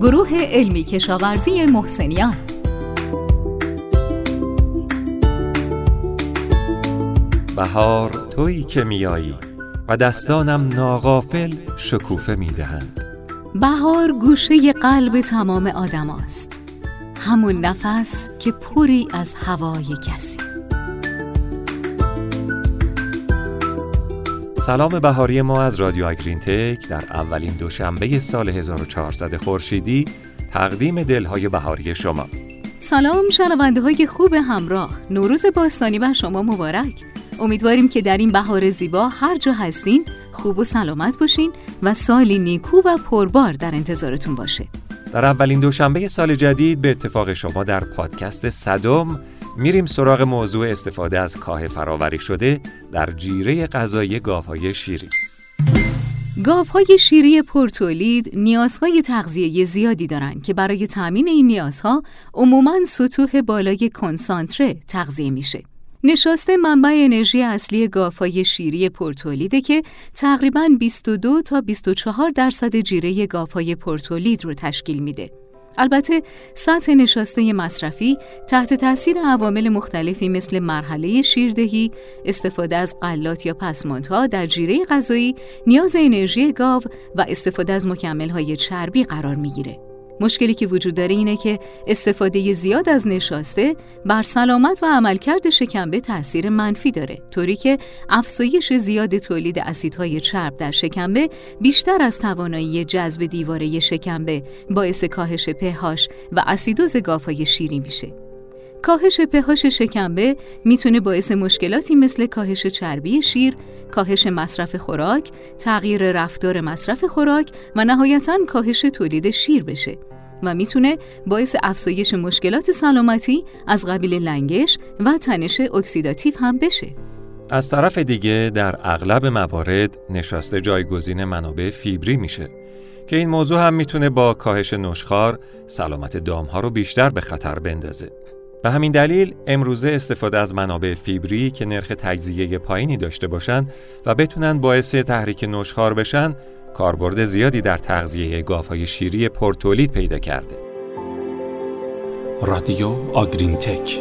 گروه علمی کشاورزی محسنیان. بهار تویی که میایی و دستانم ناغافل شکوفه می‌دهند. بهار گوشه قلب تمام آدم است. همون نفس که پری از هوای کسی. سلام بهاری ما از رادیو اگرین تک در اولین دوشنبه سال 1400 خورشیدی تقدیم دلهای بهاری شما. سلام شنونده های خوب همراه. نوروز باستانی بر شما مبارک. امیدواریم که در این بهار زیبا هر جا هستین خوب و سلامت باشین و سالی نیکو و پربار در انتظارتون باشه. در اولین دوشنبه سال جدید به اتفاق شما در پادکست صدم میریم سراغ موضوع استفاده از کاه فراوری شده در جیره غذایی گاوهای شیری. گاوهای شیری پرتولید نیازهای تغذیه زیادی دارند که برای تامین این نیازها عموماً سطوح بالای کنسانتره تغذیه میشه. نشاسته منبع انرژی اصلی گاوهای شیری پرتولیده که تقریباً 22 تا 24 درصد جیره گاوهای پرتولید رو تشکیل میده. البته سطح نشاسته مصرفی تحت تاثیر عوامل مختلفی مثل مرحله شیردهی، استفاده از غلات یا پسماندها در جیره غذایی، نیاز انرژی گاو و استفاده از مکمل‌های چربی قرار می‌گیره. مشکلی که وجود داره اینه که استفاده زیاد از نشاسته بر سلامت و عملکرد شکمبه تاثیر منفی داره طوری که افزایش زیاد تولید اسیدهای چرب در شکمبه بیشتر از توانایی جذب دیواره شکمبه باعث کاهش پهاش و اسیدوز گافای شیری میشه. کاهش pH شکمبه می‌تونه باعث مشکلاتی مثل کاهش چربی شیر، کاهش مصرف خوراک، تغییر رفتار مصرف خوراک و نهایتا کاهش تولید شیر بشه و می‌تونه باعث افزایش مشکلات سلامتی از قبیل لنگش و تنش اکسیداتیو هم بشه. از طرف دیگه در اغلب موارد نشاسته جایگزین منابع فیبری میشه که این موضوع هم می‌تونه با کاهش نشخار سلامت دامها رو بیشتر به خطر بندازه. به همین دلیل امروزه استفاده از منابع فیبری که نرخ تجزیه پایینی داشته باشند و بتونن باعث تحریک نشخار بشن کاربرد زیادی در تغذیه گاوهای شیری پرتولید پیدا کرده. رادیو آگرین تک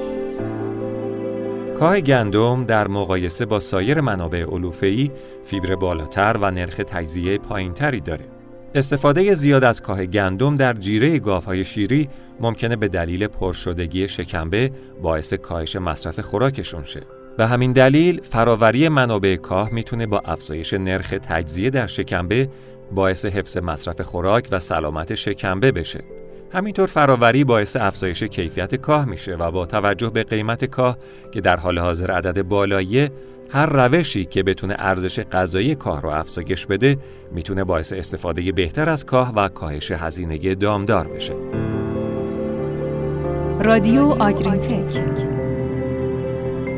کاه گندم در مقایسه با سایر منابع علوفه‌ای فیبر بالاتر و نرخ تجزیه پایینتری داره. استفاده زیاد از کاه گندم در جیره گاوهای شیری ممکنه به دلیل پرشدگی شکمبه باعث کاهش مصرف خوراکشون شه. به همین دلیل فراوری منابع کاه می‌تونه با افزایش نرخ تجزیه در شکمبه باعث حفظ مصرف خوراک و سلامت شکمبه بشه. همینطور فراوری باعث افزایش کیفیت کاه میشه و با توجه به قیمت کاه که در حال حاضر عدد بالاییه هر روشی که بتونه ارزش غذایی کاه رو افزایش بده می‌تونه باعث استفاده بهتر از کاه و کاهش هزینه دامدار بشه. رادیو آگرین تک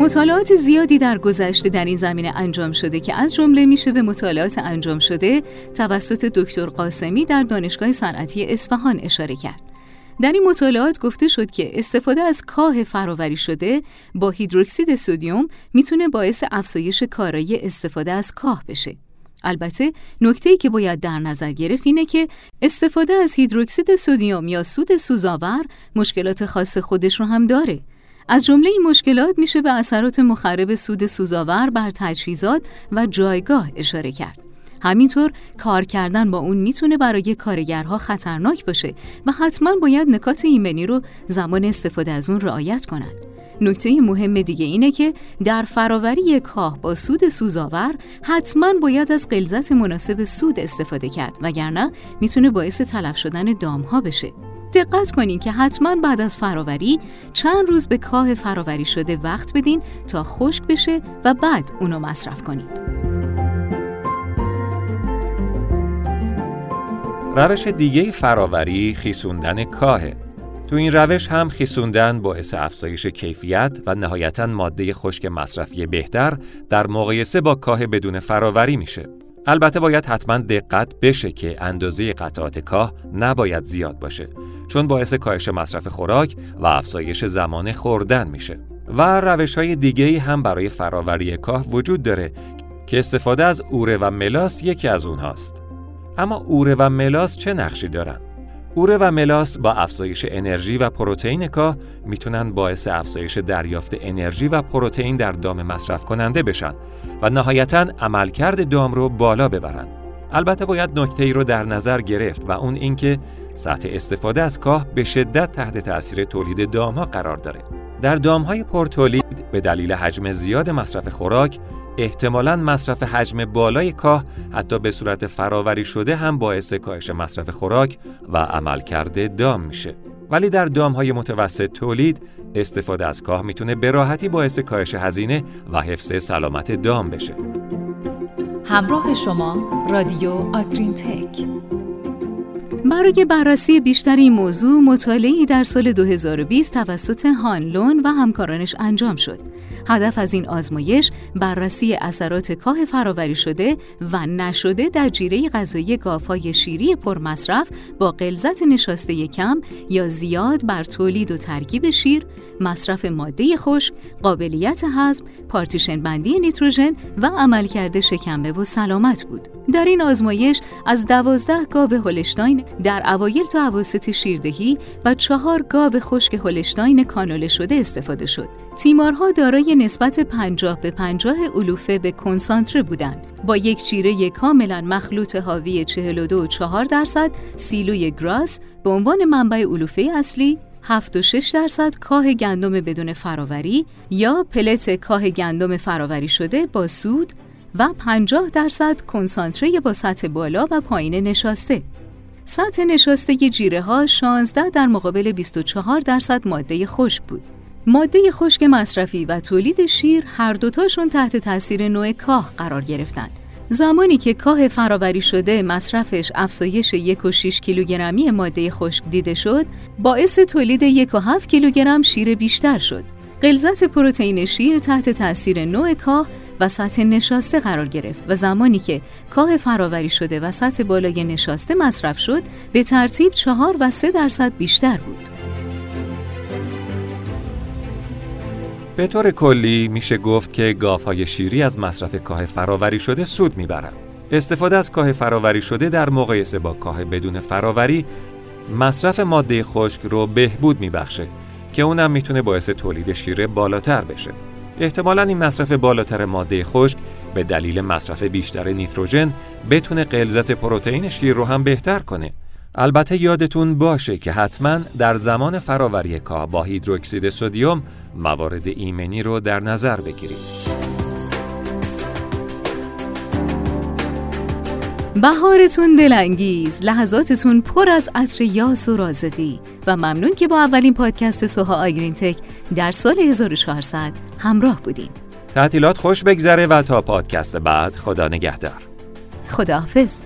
مطالعات زیادی در گذشته در این زمینه انجام شده که از جمله میشه به مطالعات انجام شده توسط دکتر قاسمی در دانشگاه صنعتی اصفهان اشاره کرد. در این مطالعات گفته شد که استفاده از کاه فراوری شده با هیدروکسید سودیوم می‌تونه باعث افزایش کارایی استفاده از کاه بشه. البته نکته‌ای که باید در نظر گرفت اینه که استفاده از هیدروکسید سودیوم یا سود سوزاور مشکلات خاص خودش رو هم داره. از جمله این مشکلات میشه به اثرات مخرب سود سوزاور بر تجهیزات و جایگاه اشاره کرد. همینطور کار کردن با اون می‌تونه برای کارگرها خطرناک باشه و حتما باید نکات ایمنی رو زمان استفاده از اون رعایت کنند. نکته مهم دیگه اینه که در فراوری کاه با سود سوزاور حتما باید از غلظت مناسب سود استفاده کرد وگرنه می‌تونه باعث تلف شدن دامها بشه. دقت کنین که حتما بعد از فراوری چند روز به کاه فراوری شده وقت بدین تا خشک بشه و بعد اونو مصرف کنید. روش دیگه فراوری خیسوندن کاهه. تو این روش هم خیسوندن باعث افزایش کیفیت و نهایتا ماده خشک مصرفی بهتر در مقایسه با کاه بدون فراوری میشه. البته باید حتما دقت بشه که اندازه قطعات کاه نباید زیاد باشه چون باعث کاهش مصرف خوراک و افزایش زمان خوردن میشه. و روش های دیگه هم برای فراوری کاه وجود داره که استفاده از اوره و ملاس یکی از اونهاست. اما اوره و ملاس چه نقشی دارن؟ اوره و ملاس با افزایش انرژی و پروتئین کاه می‌تونن باعث افزایش دریافت انرژی و پروتئین در دام مصرف کننده بشن و نهایتا عملکرد دام رو بالا ببرن. البته باید نکته ای رو در نظر گرفت و اون اینکه سطح استفاده از کاه به شدت تحت تاثیر تولید دام ها قرار داره. در دام های پرتولید به دلیل حجم زیاد مصرف خوراک احتمالاً مصرف حجم بالای کاه حتی به صورت فراوری شده هم باعث کاهش مصرف خوراک و عملکرد دام میشه. ولی در دام های متوسط تولید استفاده از کاه می‌تونه به راحتی باعث کاهش هزینه و حفظ سلامت دام بشه. همراه شما رادیو آگرین تک برای بررسی بیشتر این موضوع مطالعی در سال 2020 توسط هانلون و همکارانش انجام شد. هدف از این آزمایش بررسی اثرات کاه فراوری شده و نشده در جیره غذایی گاوهای شیری پرمصرف با غلظت نشاسته کم یا زیاد بر تولید و ترکیب شیر، مصرف ماده خشک، قابلیت هضم، پارتیشن بندی نیتروژن و عملکرد شکمبه و سلامت بود. در این آزمایش از دوازده گاو هولشتاین در اوایل تا اواسط شیردهی و چهار گاو خشک هولشتاین کانوله شده استفاده شد. تیمارها دارای نسبت 50 به 50 علوفه به کنسانتره بودند با یک چیره کاملا مخلوط حاوی 42.4 درصد سیلوی گراس به عنوان منبع علوفه اصلی 76 درصد کاه گندم بدون فراوری یا پلت کاه گندم فراوری شده با سود و 50 درصد کنسانتره با سطح بالا و پایین نشاسته. سطح نشاسته جیره ها 16 در مقابل 24 درصد ماده خشک بود. ماده خشک مصرفی و تولید شیر هر دوتاشون تحت تاثیر نوع کاه قرار گرفتن. زمانی که کاه فراوری شده مصرفش افزایش 1.6 کیلوگرمی ماده خشک دیده شد، باعث تولید 1.7 کیلوگرم شیر بیشتر شد. غلظت پروتئین شیر تحت تاثیر نوع کاه و سطح نشاسته قرار گرفت و زمانی که کاه فراوری شده و سطح بالای نشاسته مصرف شد به ترتیب 4 و 3 درصد بیشتر بود. به طور کلی میشه گفت که گاوهای شیری از مصرف کاه فراوری شده سود می‌برند. استفاده از کاه فراوری شده در مقایسه با کاه بدون فراوری مصرف ماده خشک رو بهبود میبخشه که اونم می‌تونه باعث تولید شیر بالاتر بشه. احتمالا این مصرف بالاتر ماده خشک به دلیل مصرف بیشتر نیتروژن بتونه غلظت پروتئین شیر رو هم بهتر کنه. البته یادتون باشه که حتما در زمان فراوری کاه با هیدروکسید سدیم موارد ایمنی رو در نظر بگیرید. بهارتون دلانگیز، لحظاتتون پر از عطر یاس و رازقی و ممنون که با اولین پادکست سوها آگرین تک در سال 1400 همراه بودین. تعطیلات خوش بگذره و تا پادکست بعد خدا نگهدار. خداحافظ.